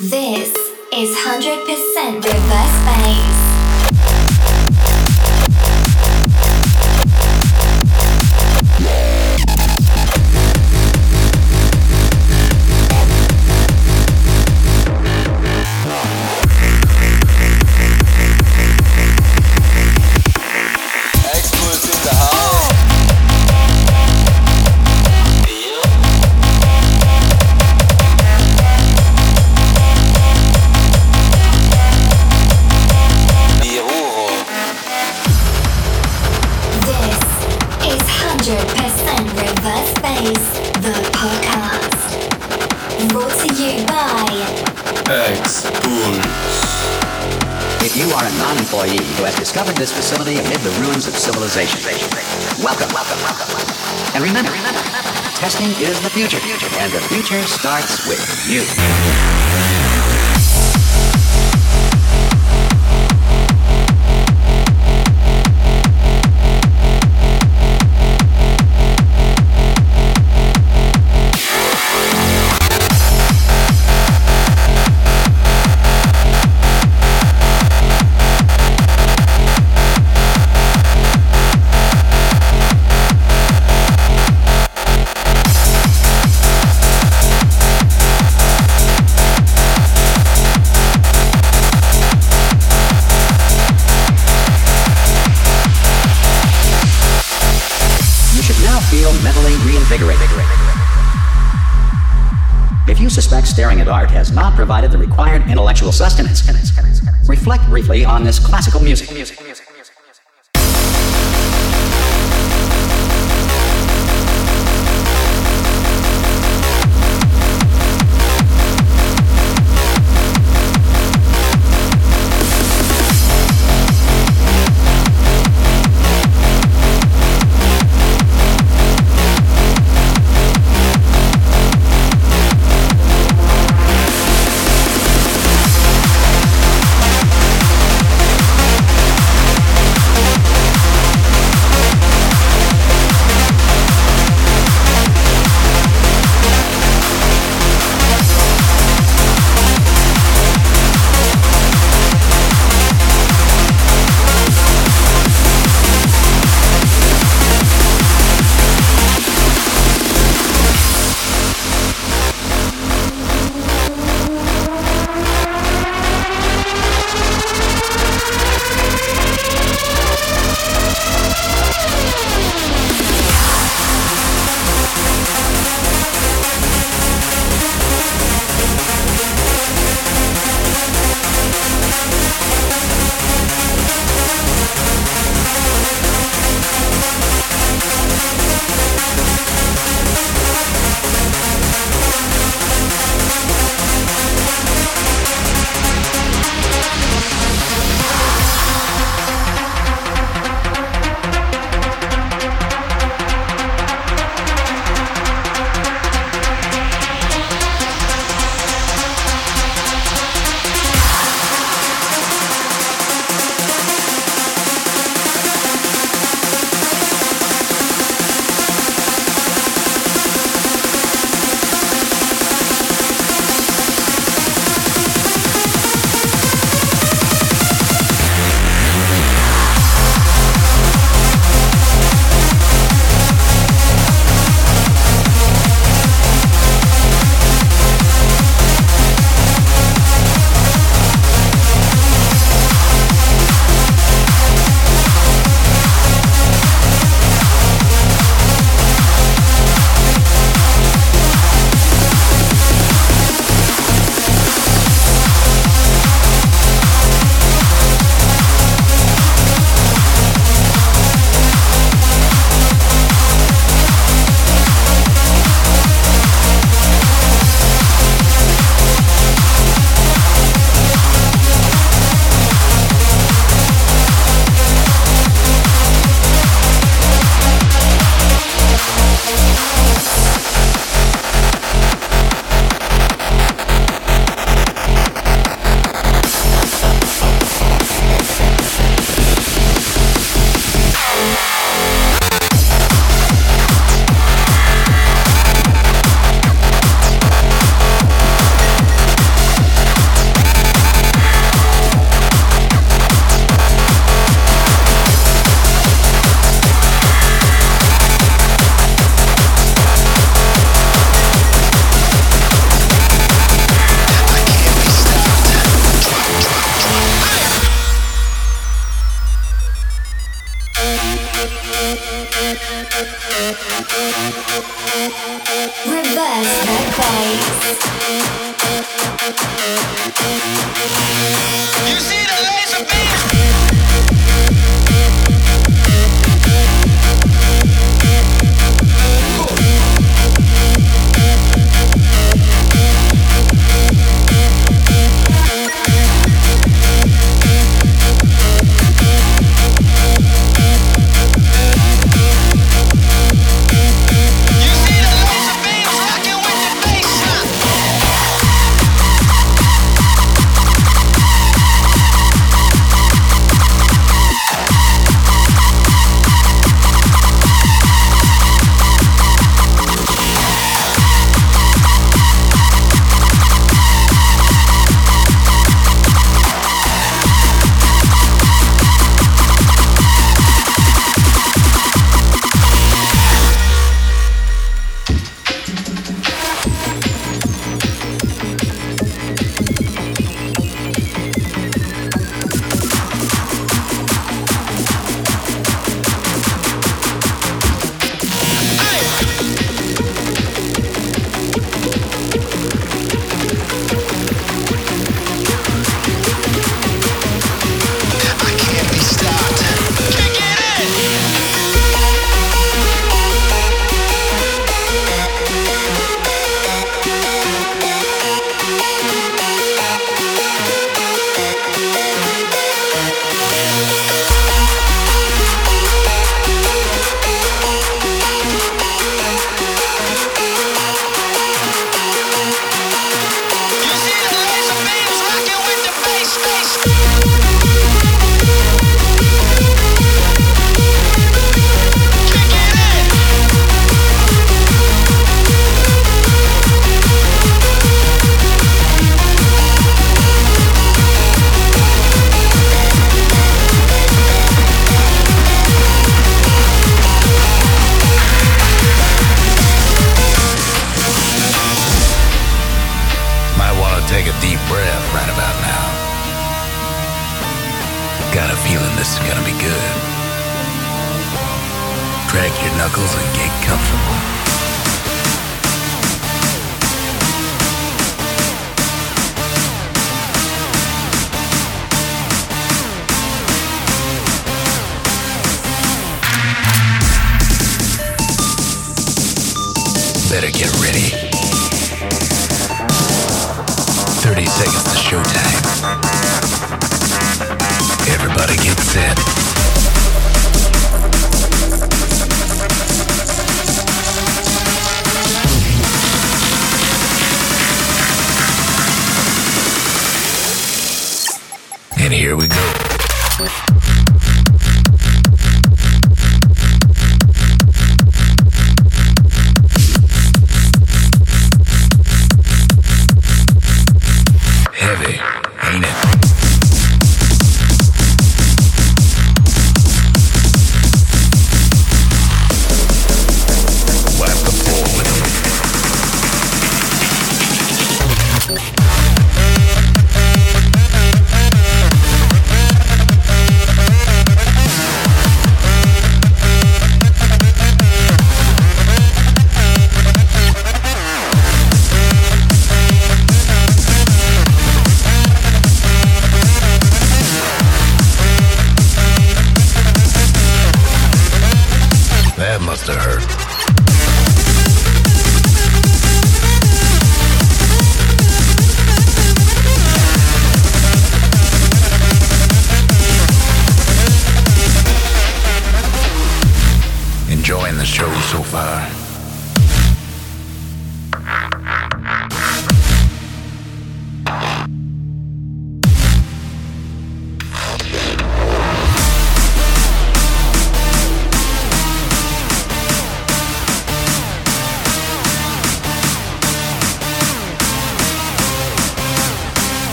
This is 100% reverse bass. Starts with you. Provided the required intellectual sustenance. Reflect briefly on this classical music.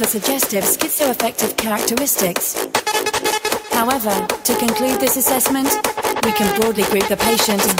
Were suggestive schizoaffective characteristics. However, to conclude this assessment, we can broadly group the patient as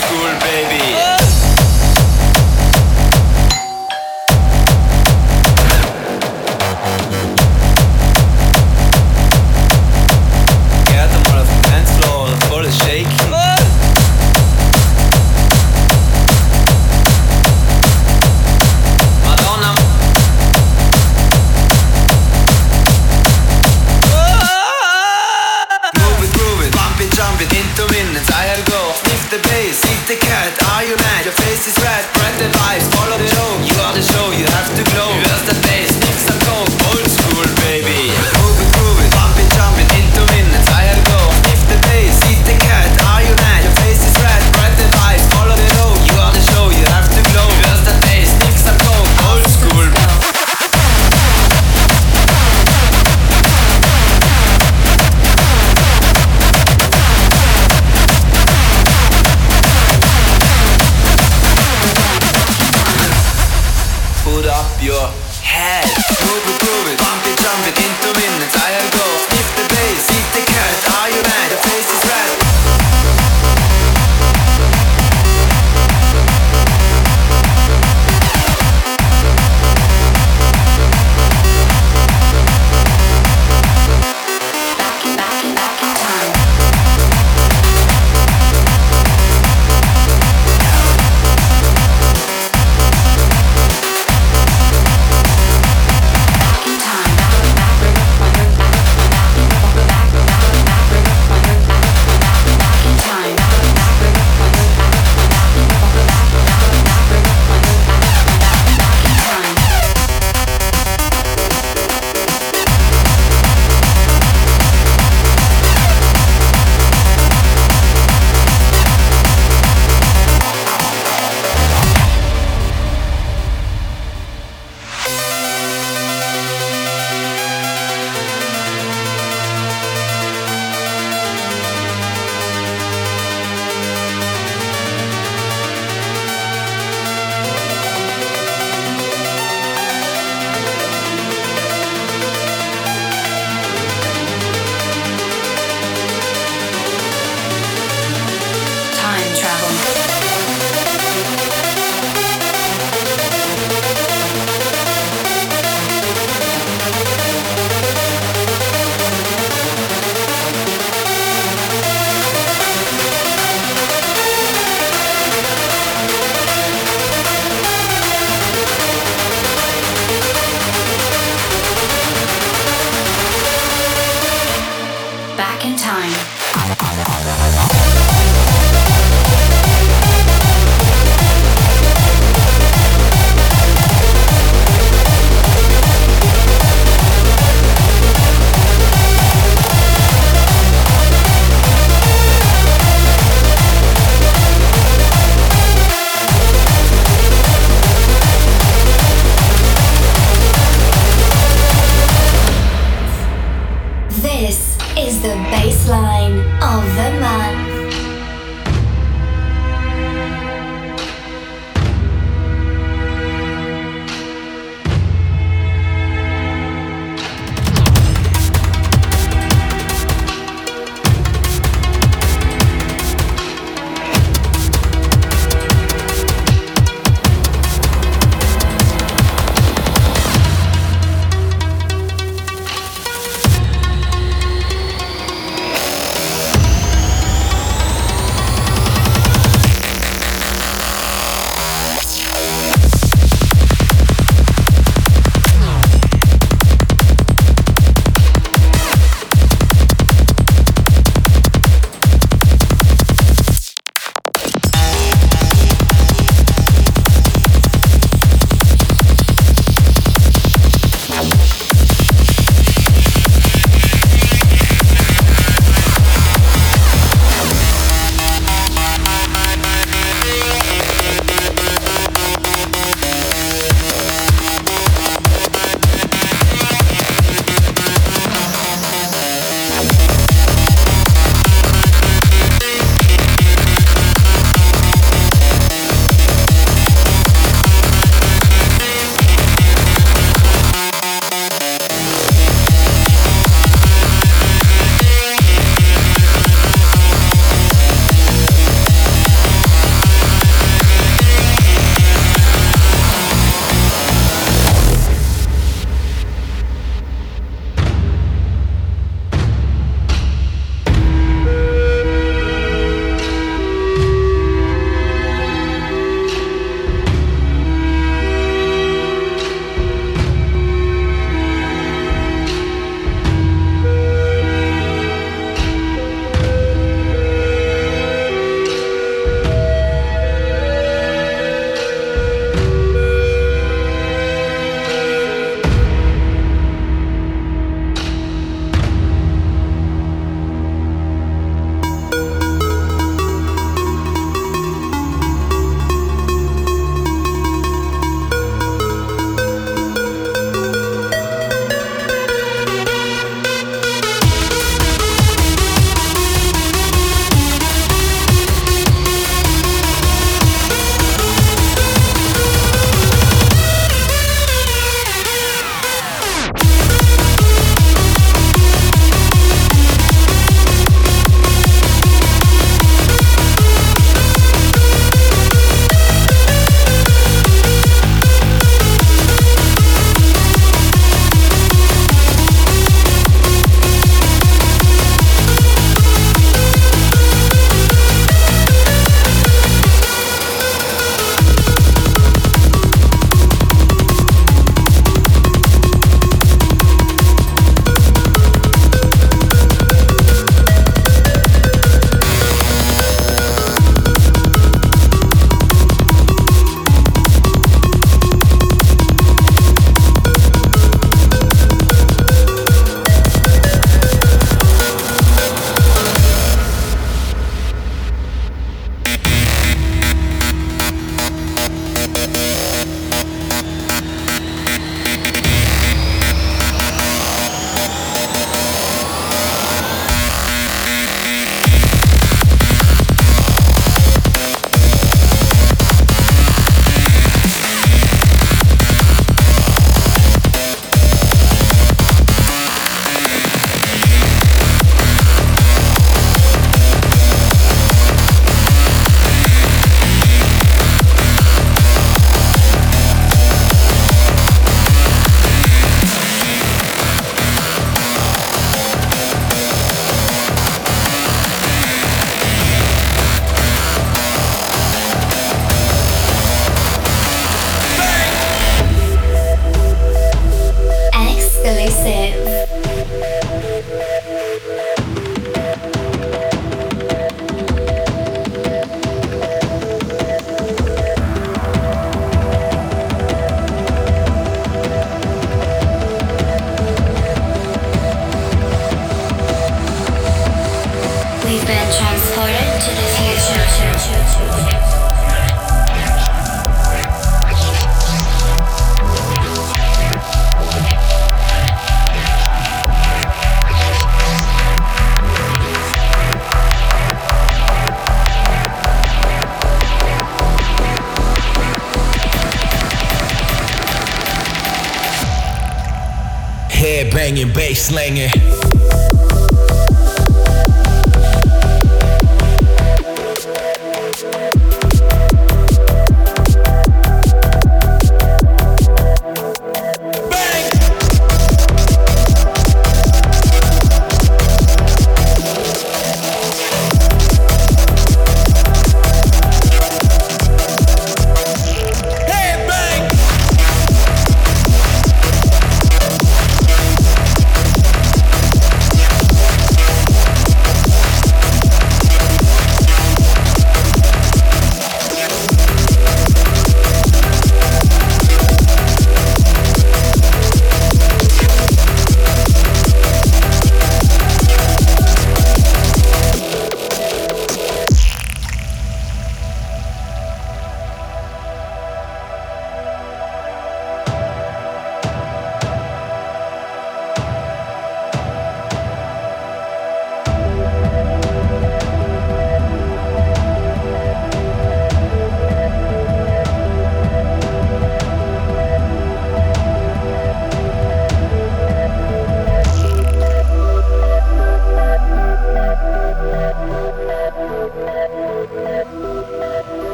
school, baby. Banging,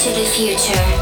to the future.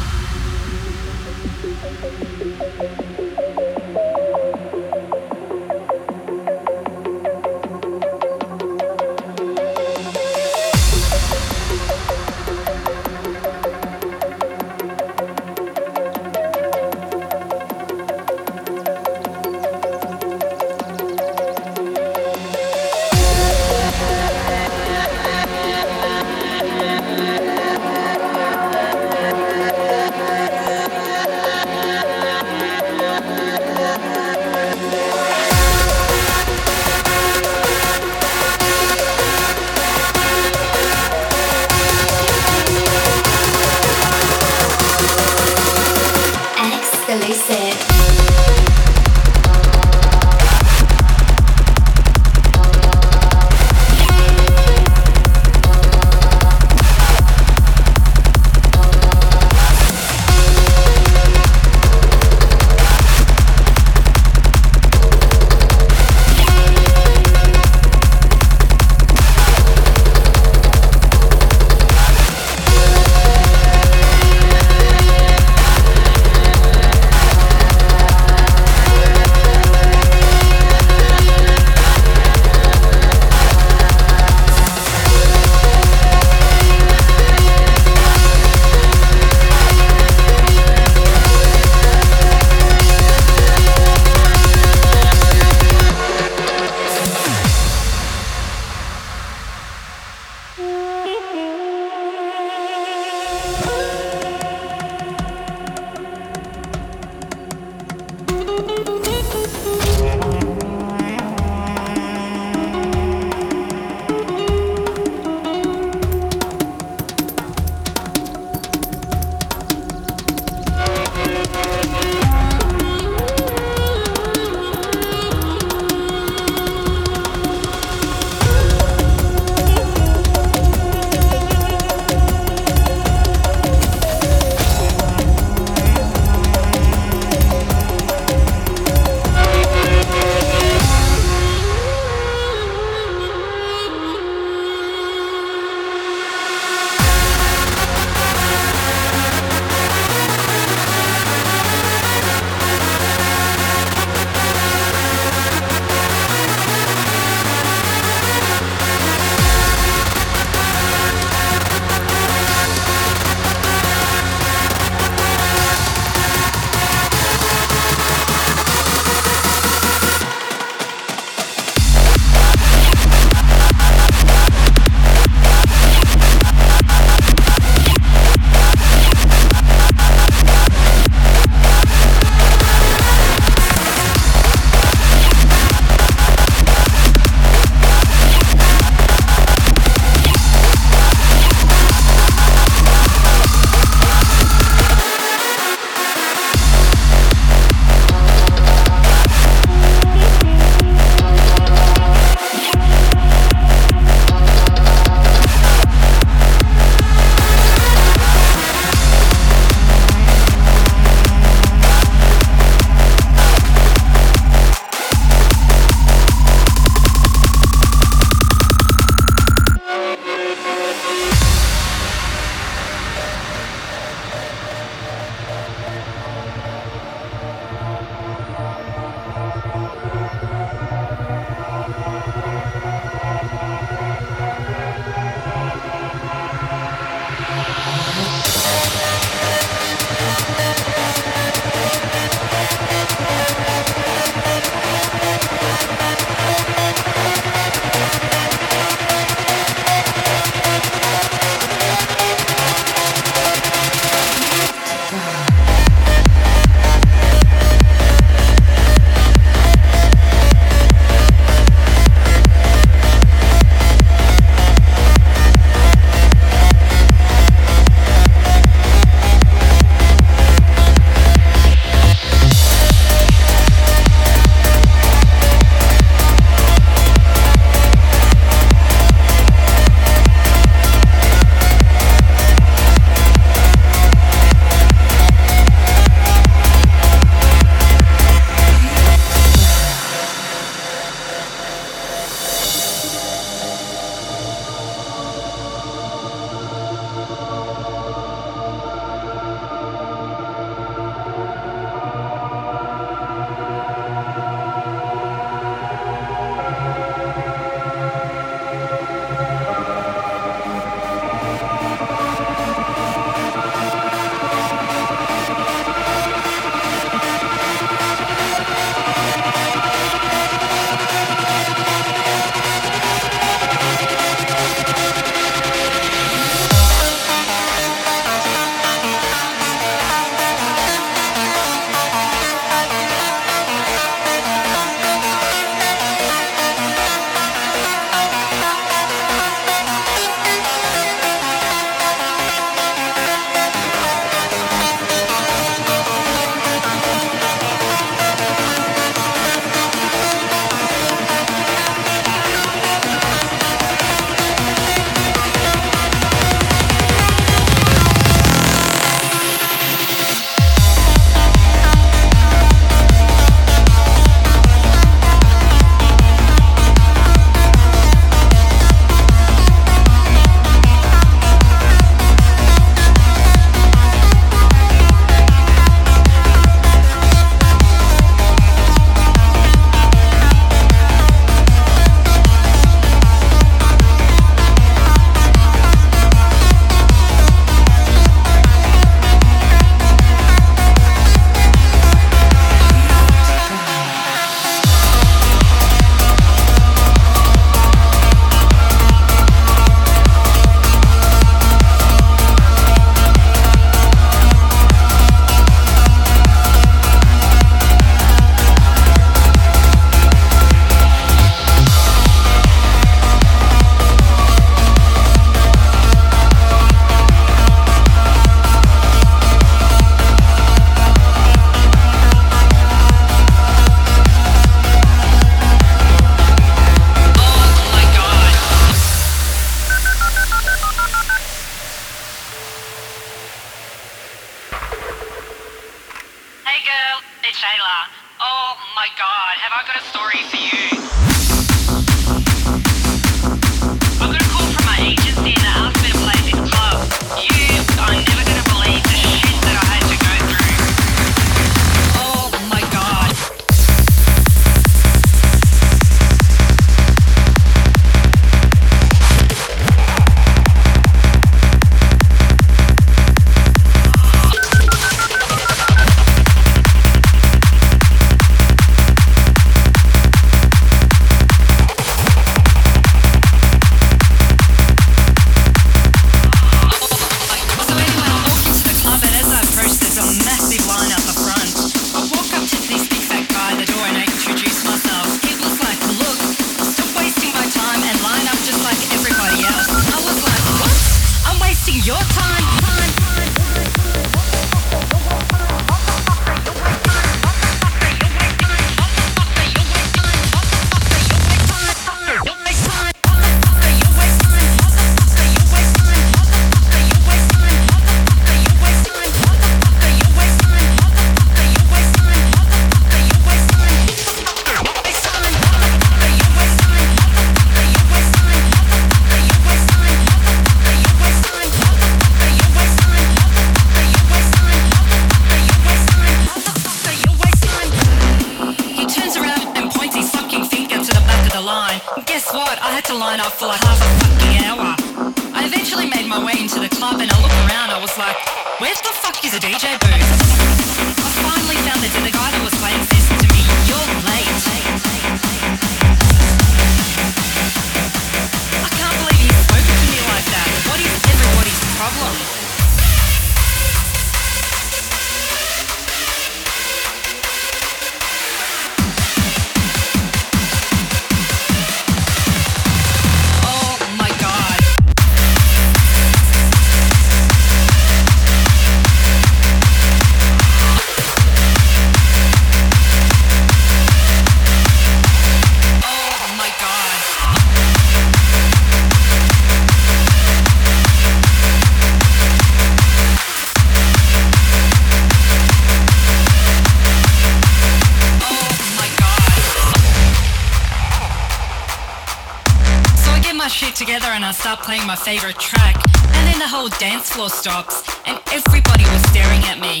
door stops, and everybody was staring at me.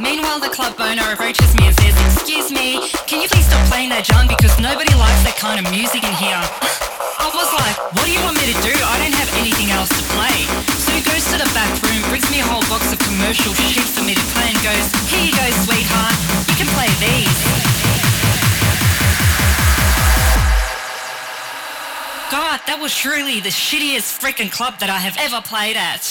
Meanwhile, the club owner approaches me and says, Excuse me, can you please stop playing that junk? because nobody likes that kind of music in here? I was like, What do you want me to do? I don't have anything else to play. So he goes to the back room, brings me a whole box of commercial shit for me to play and goes, Here you go, sweetheart, you can play these. God, that was truly the shittiest freaking club that I have ever played at.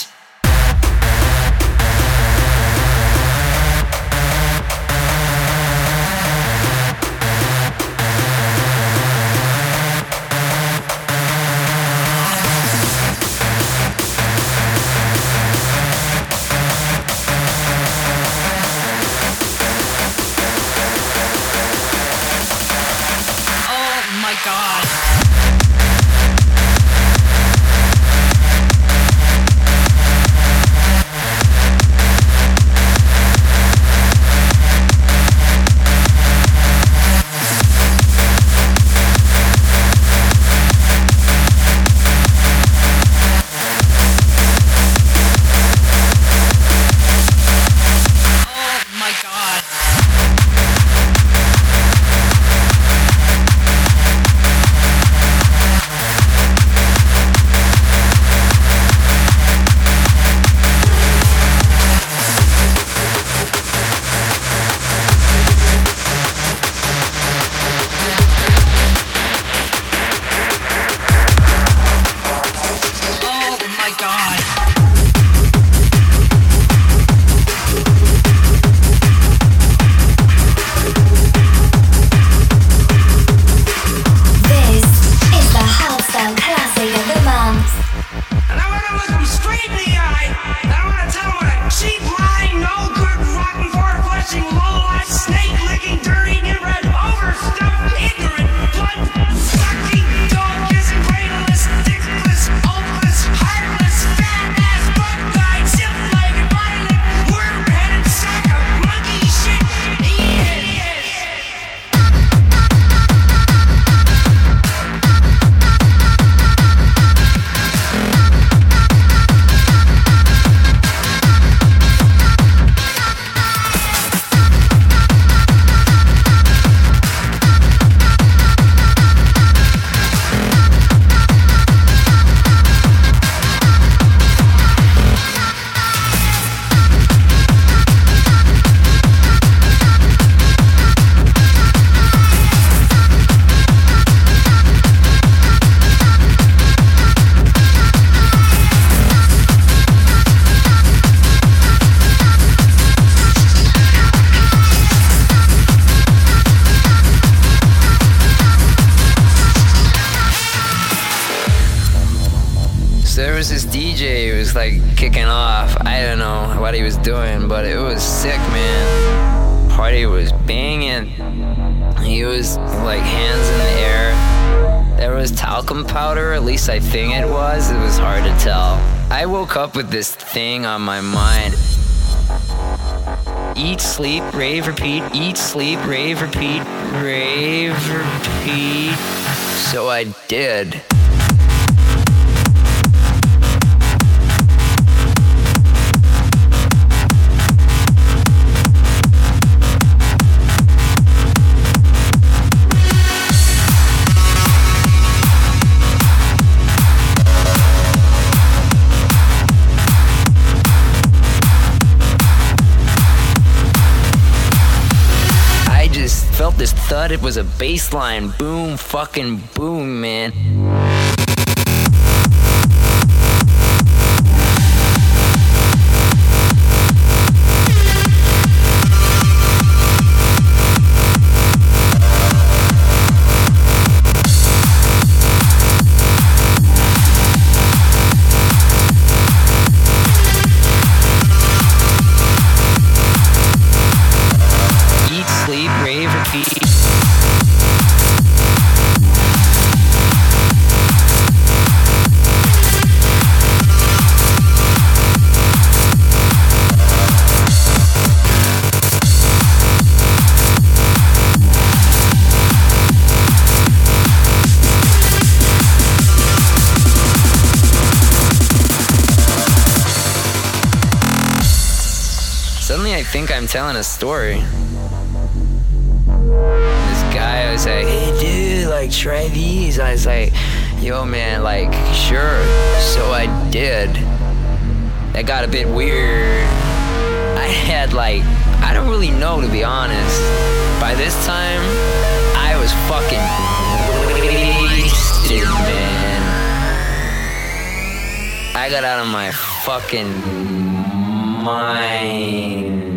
Thing on my mind. Eat, sleep, rave, repeat. Eat, sleep, rave, repeat. Rave, repeat. So I did. Thud. It was a bass line. Boom, fucking boom, man. Telling a story. This guy was like, hey dude, like try these. I was like, yo man, like sure. So I did. That got a bit weird. I had like, I don't really know to be honest. By this time, I was fucking wasted, man. I got out of my fucking mind.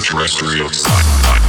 Science.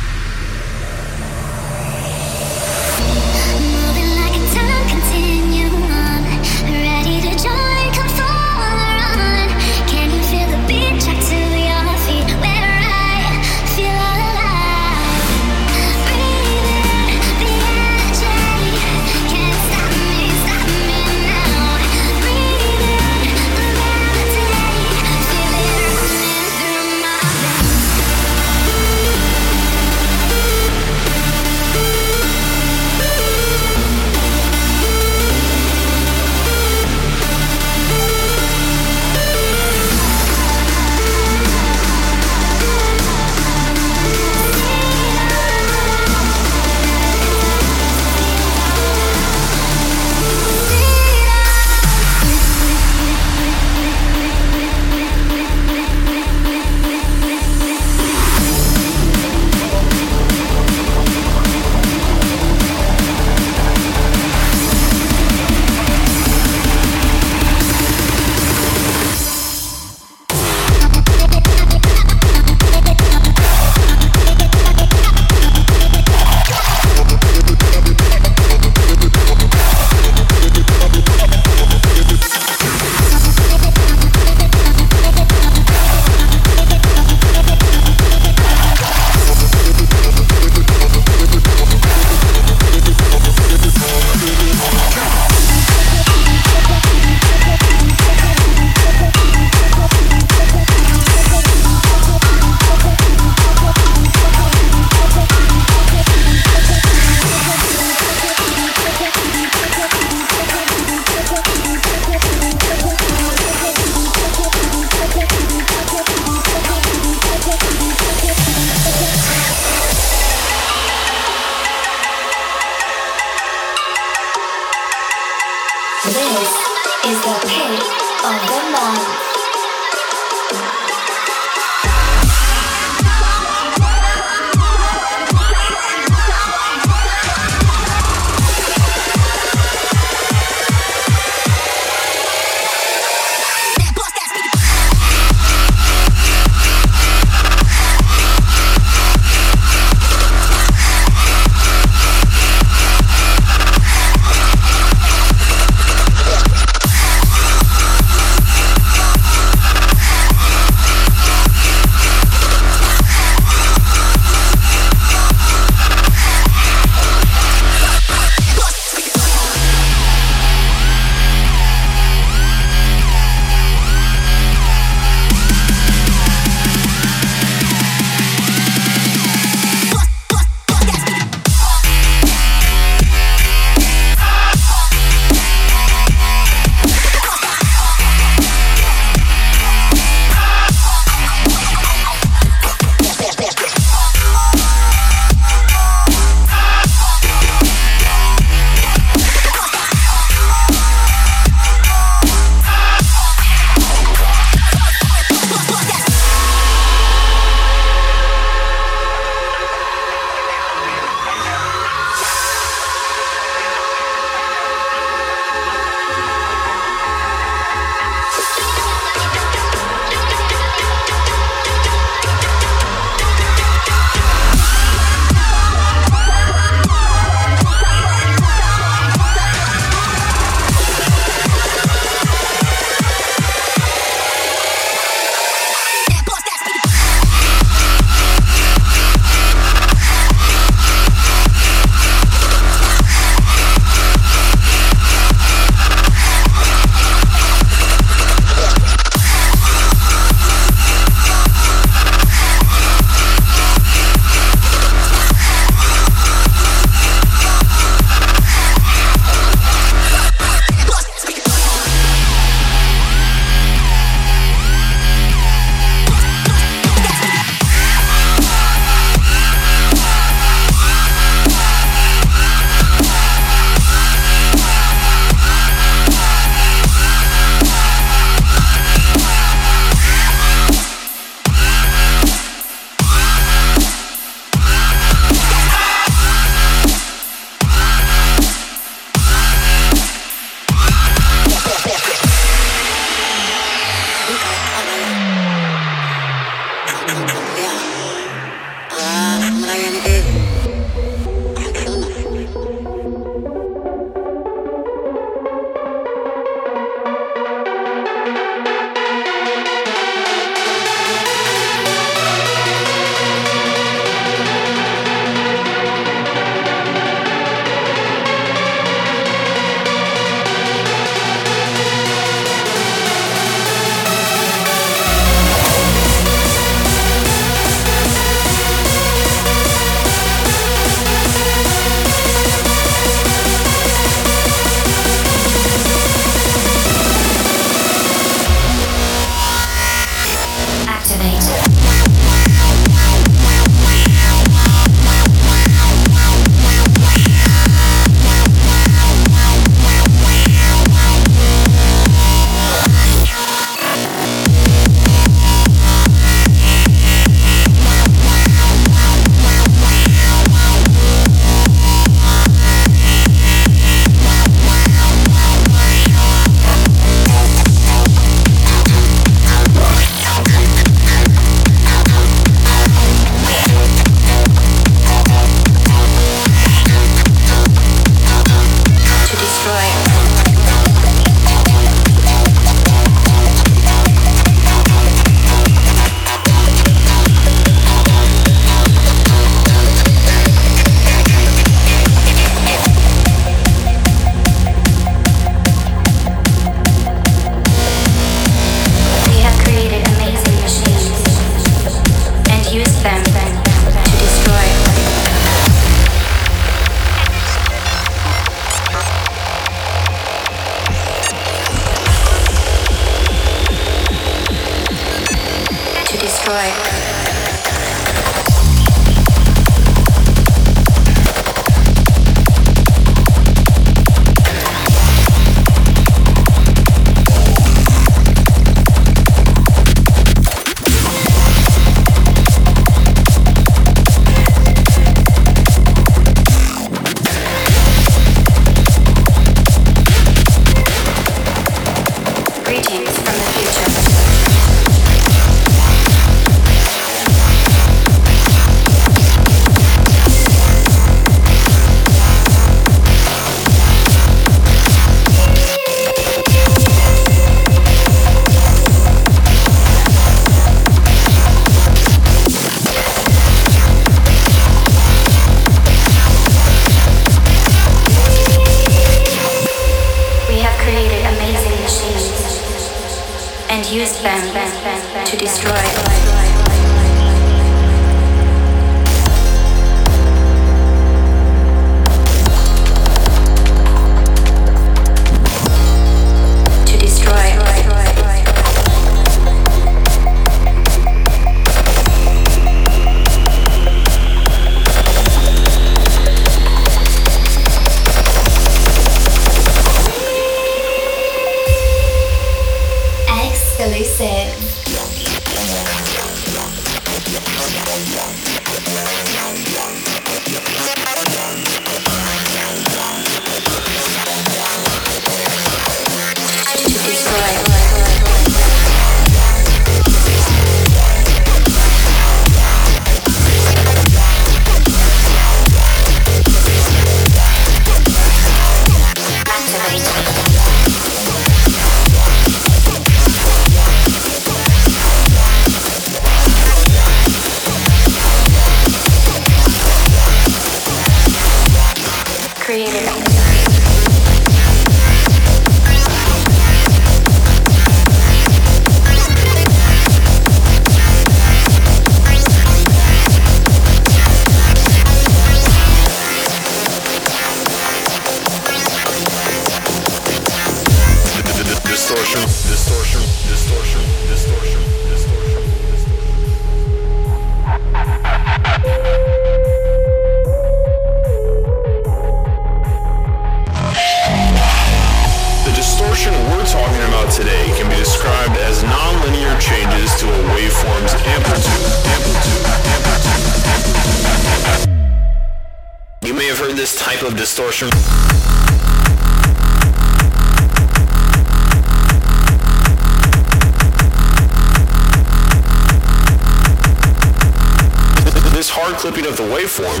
Clipping of the waveform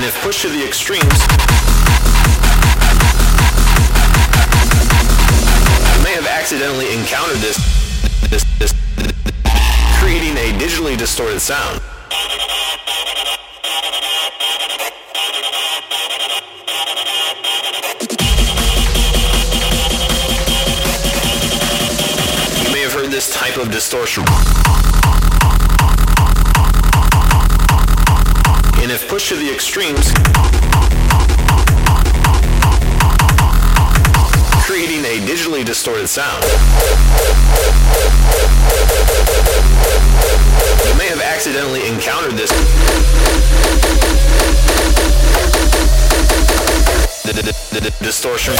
and if pushed to the extremes, you may have accidentally encountered this, this, this, creating a digitally distorted sound. Type of distortion. And if pushed to the extremes, creating a digitally distorted sound. You may have accidentally encountered this. Distortion.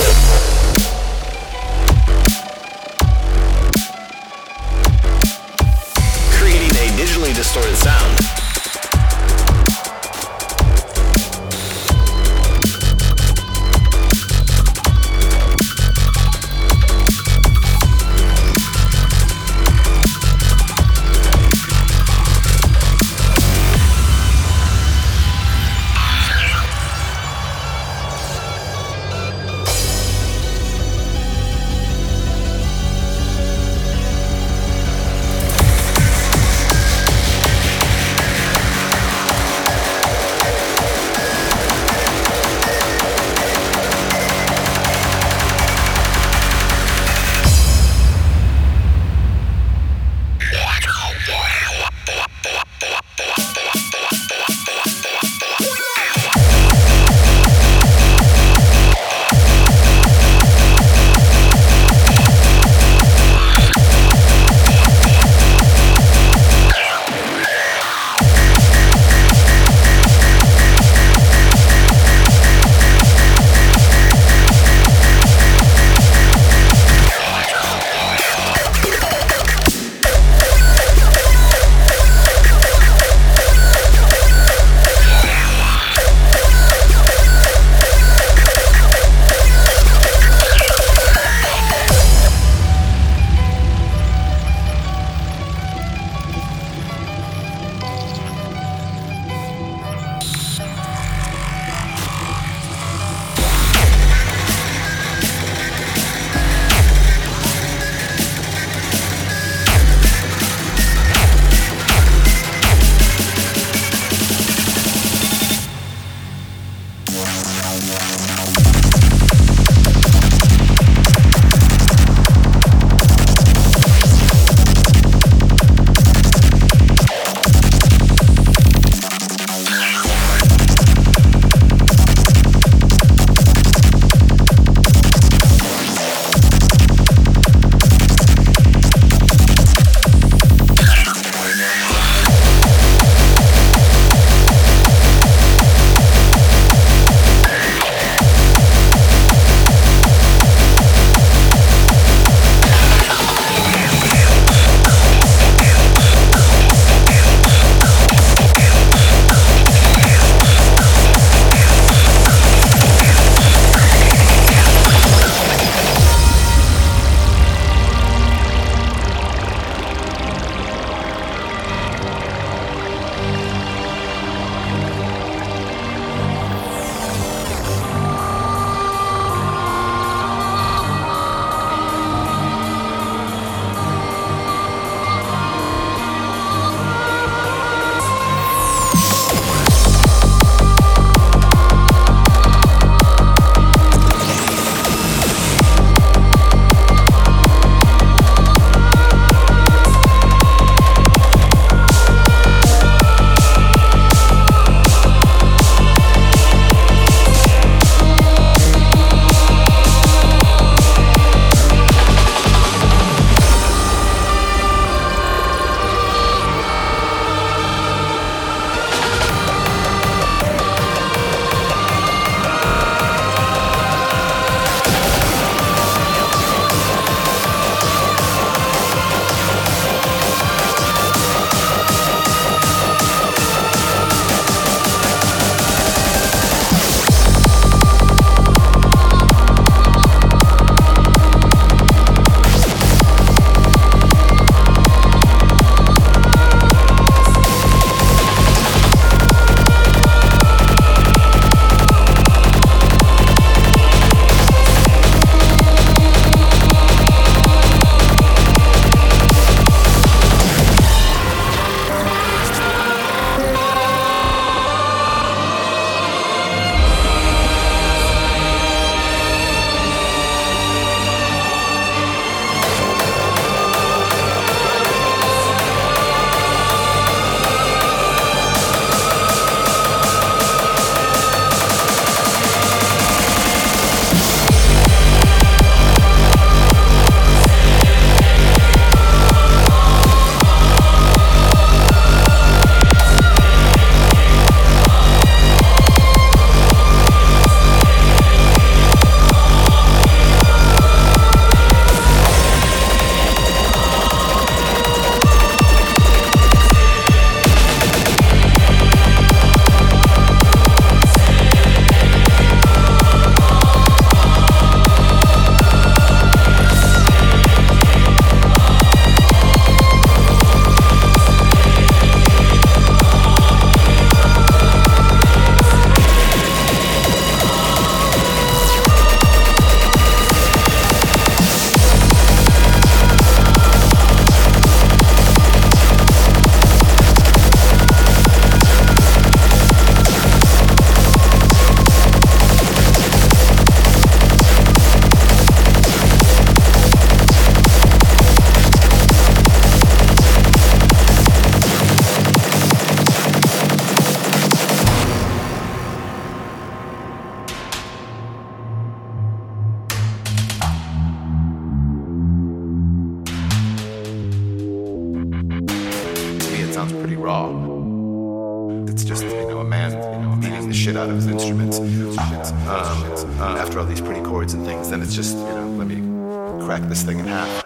Thing in half.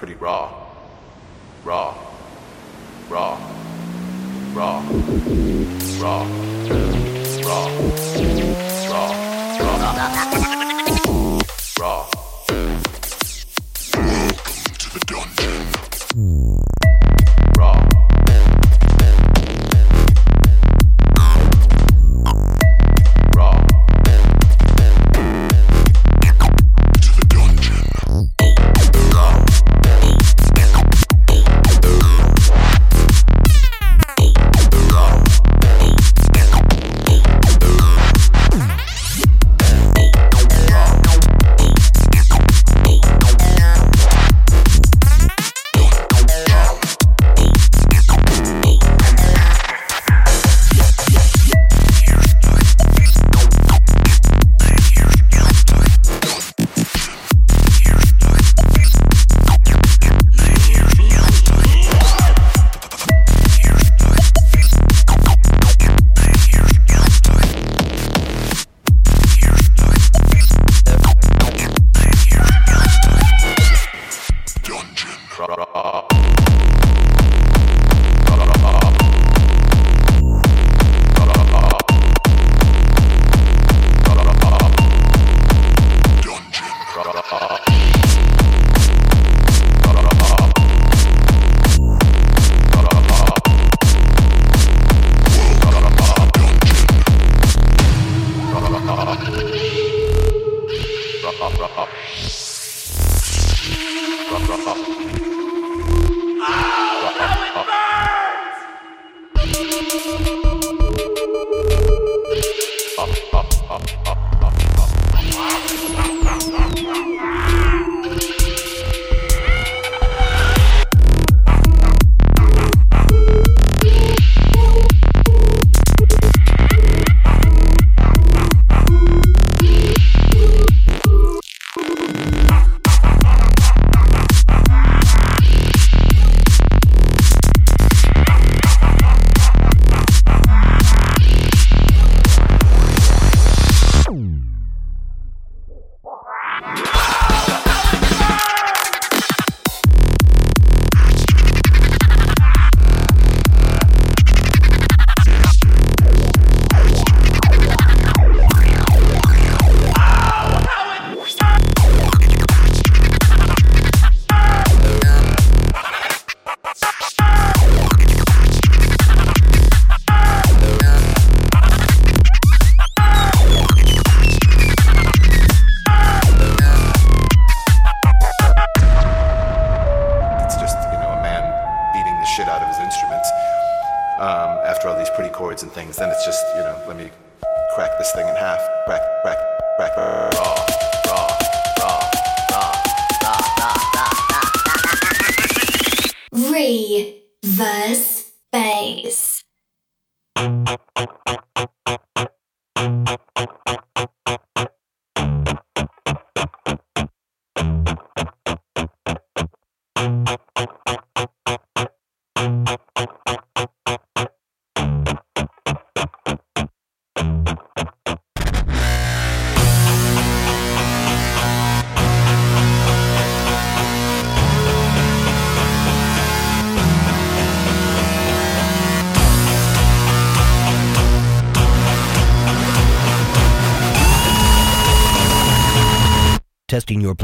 Pretty raw.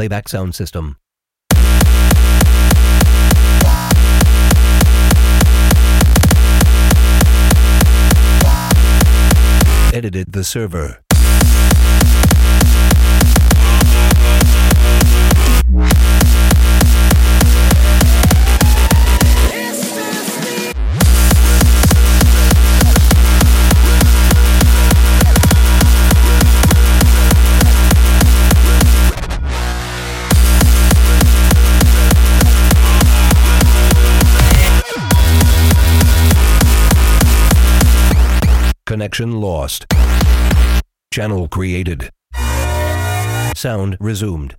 Playback sound system. Edited the server. Connection lost. Channel created. Sound resumed.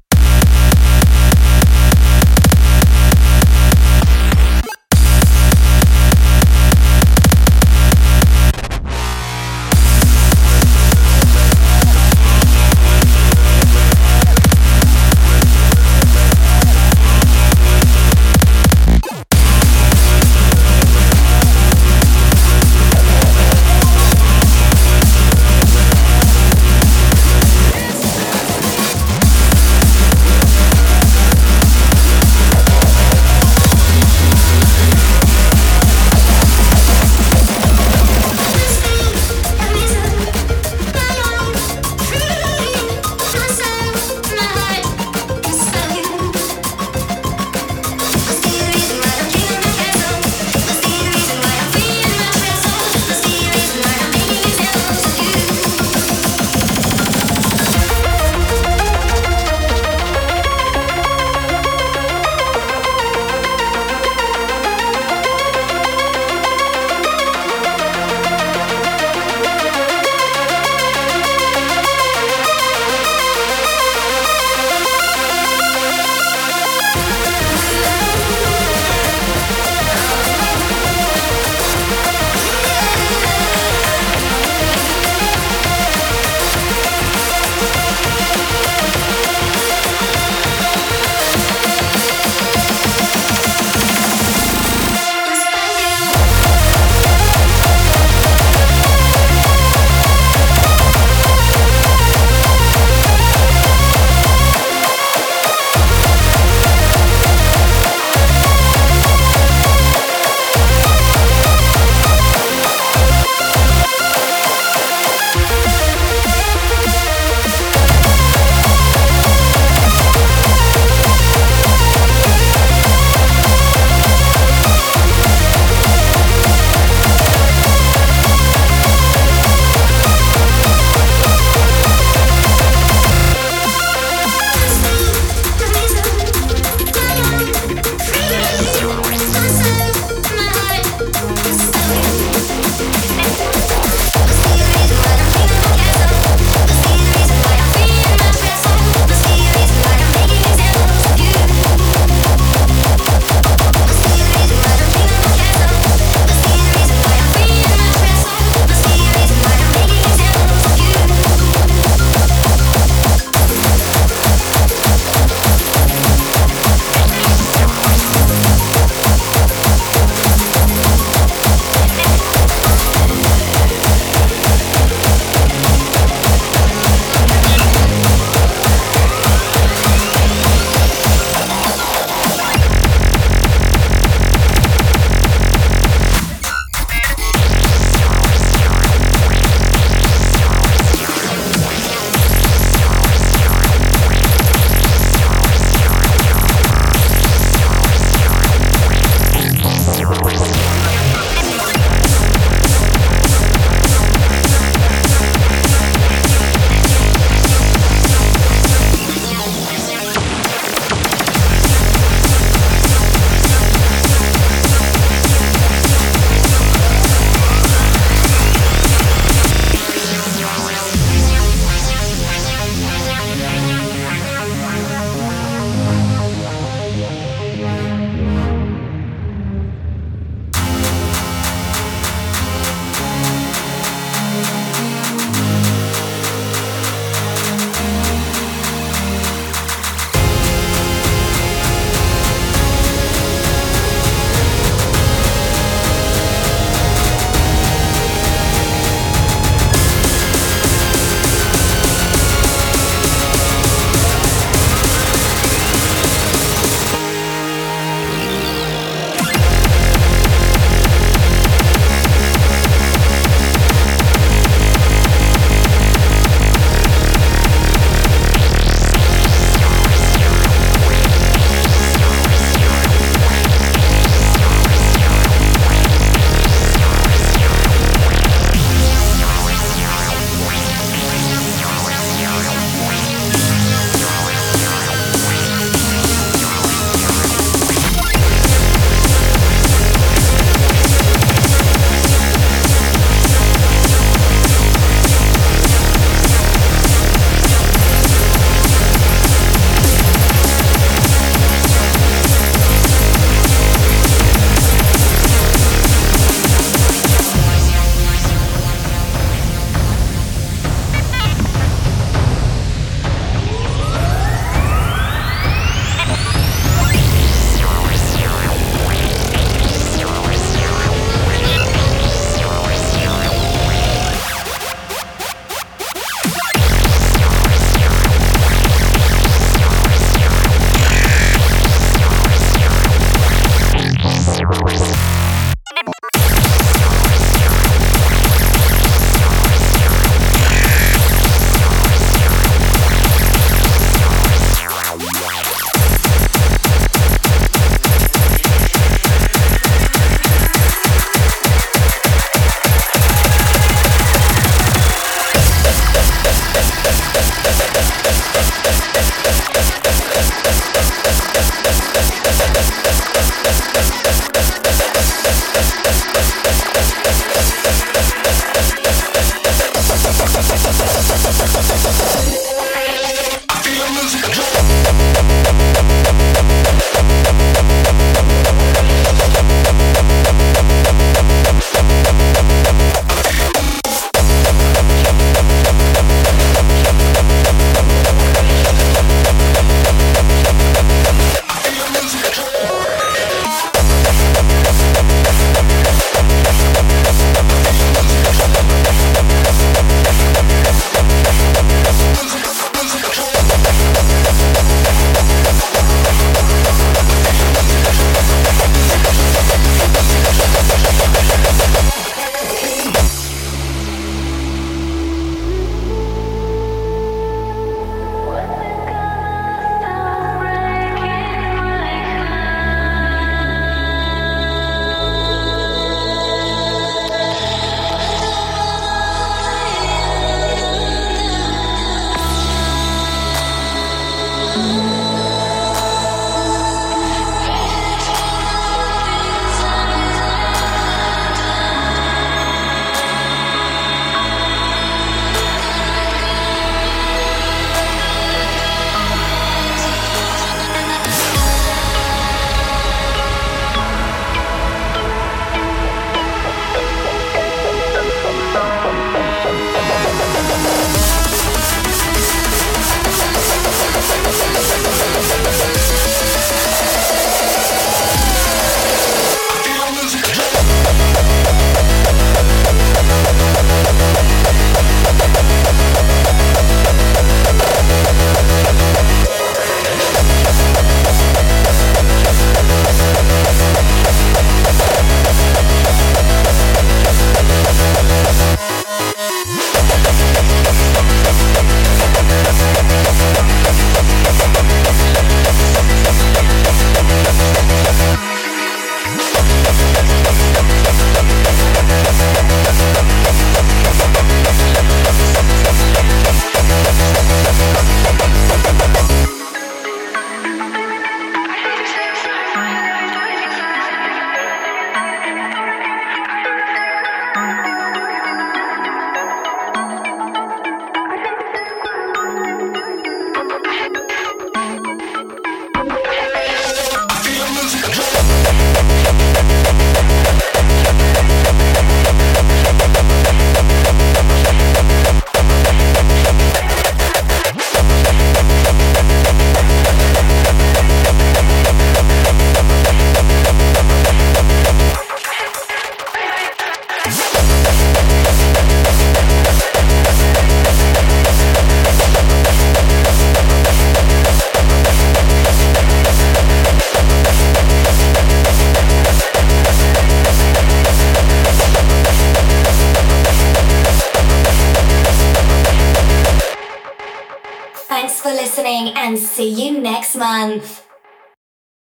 Just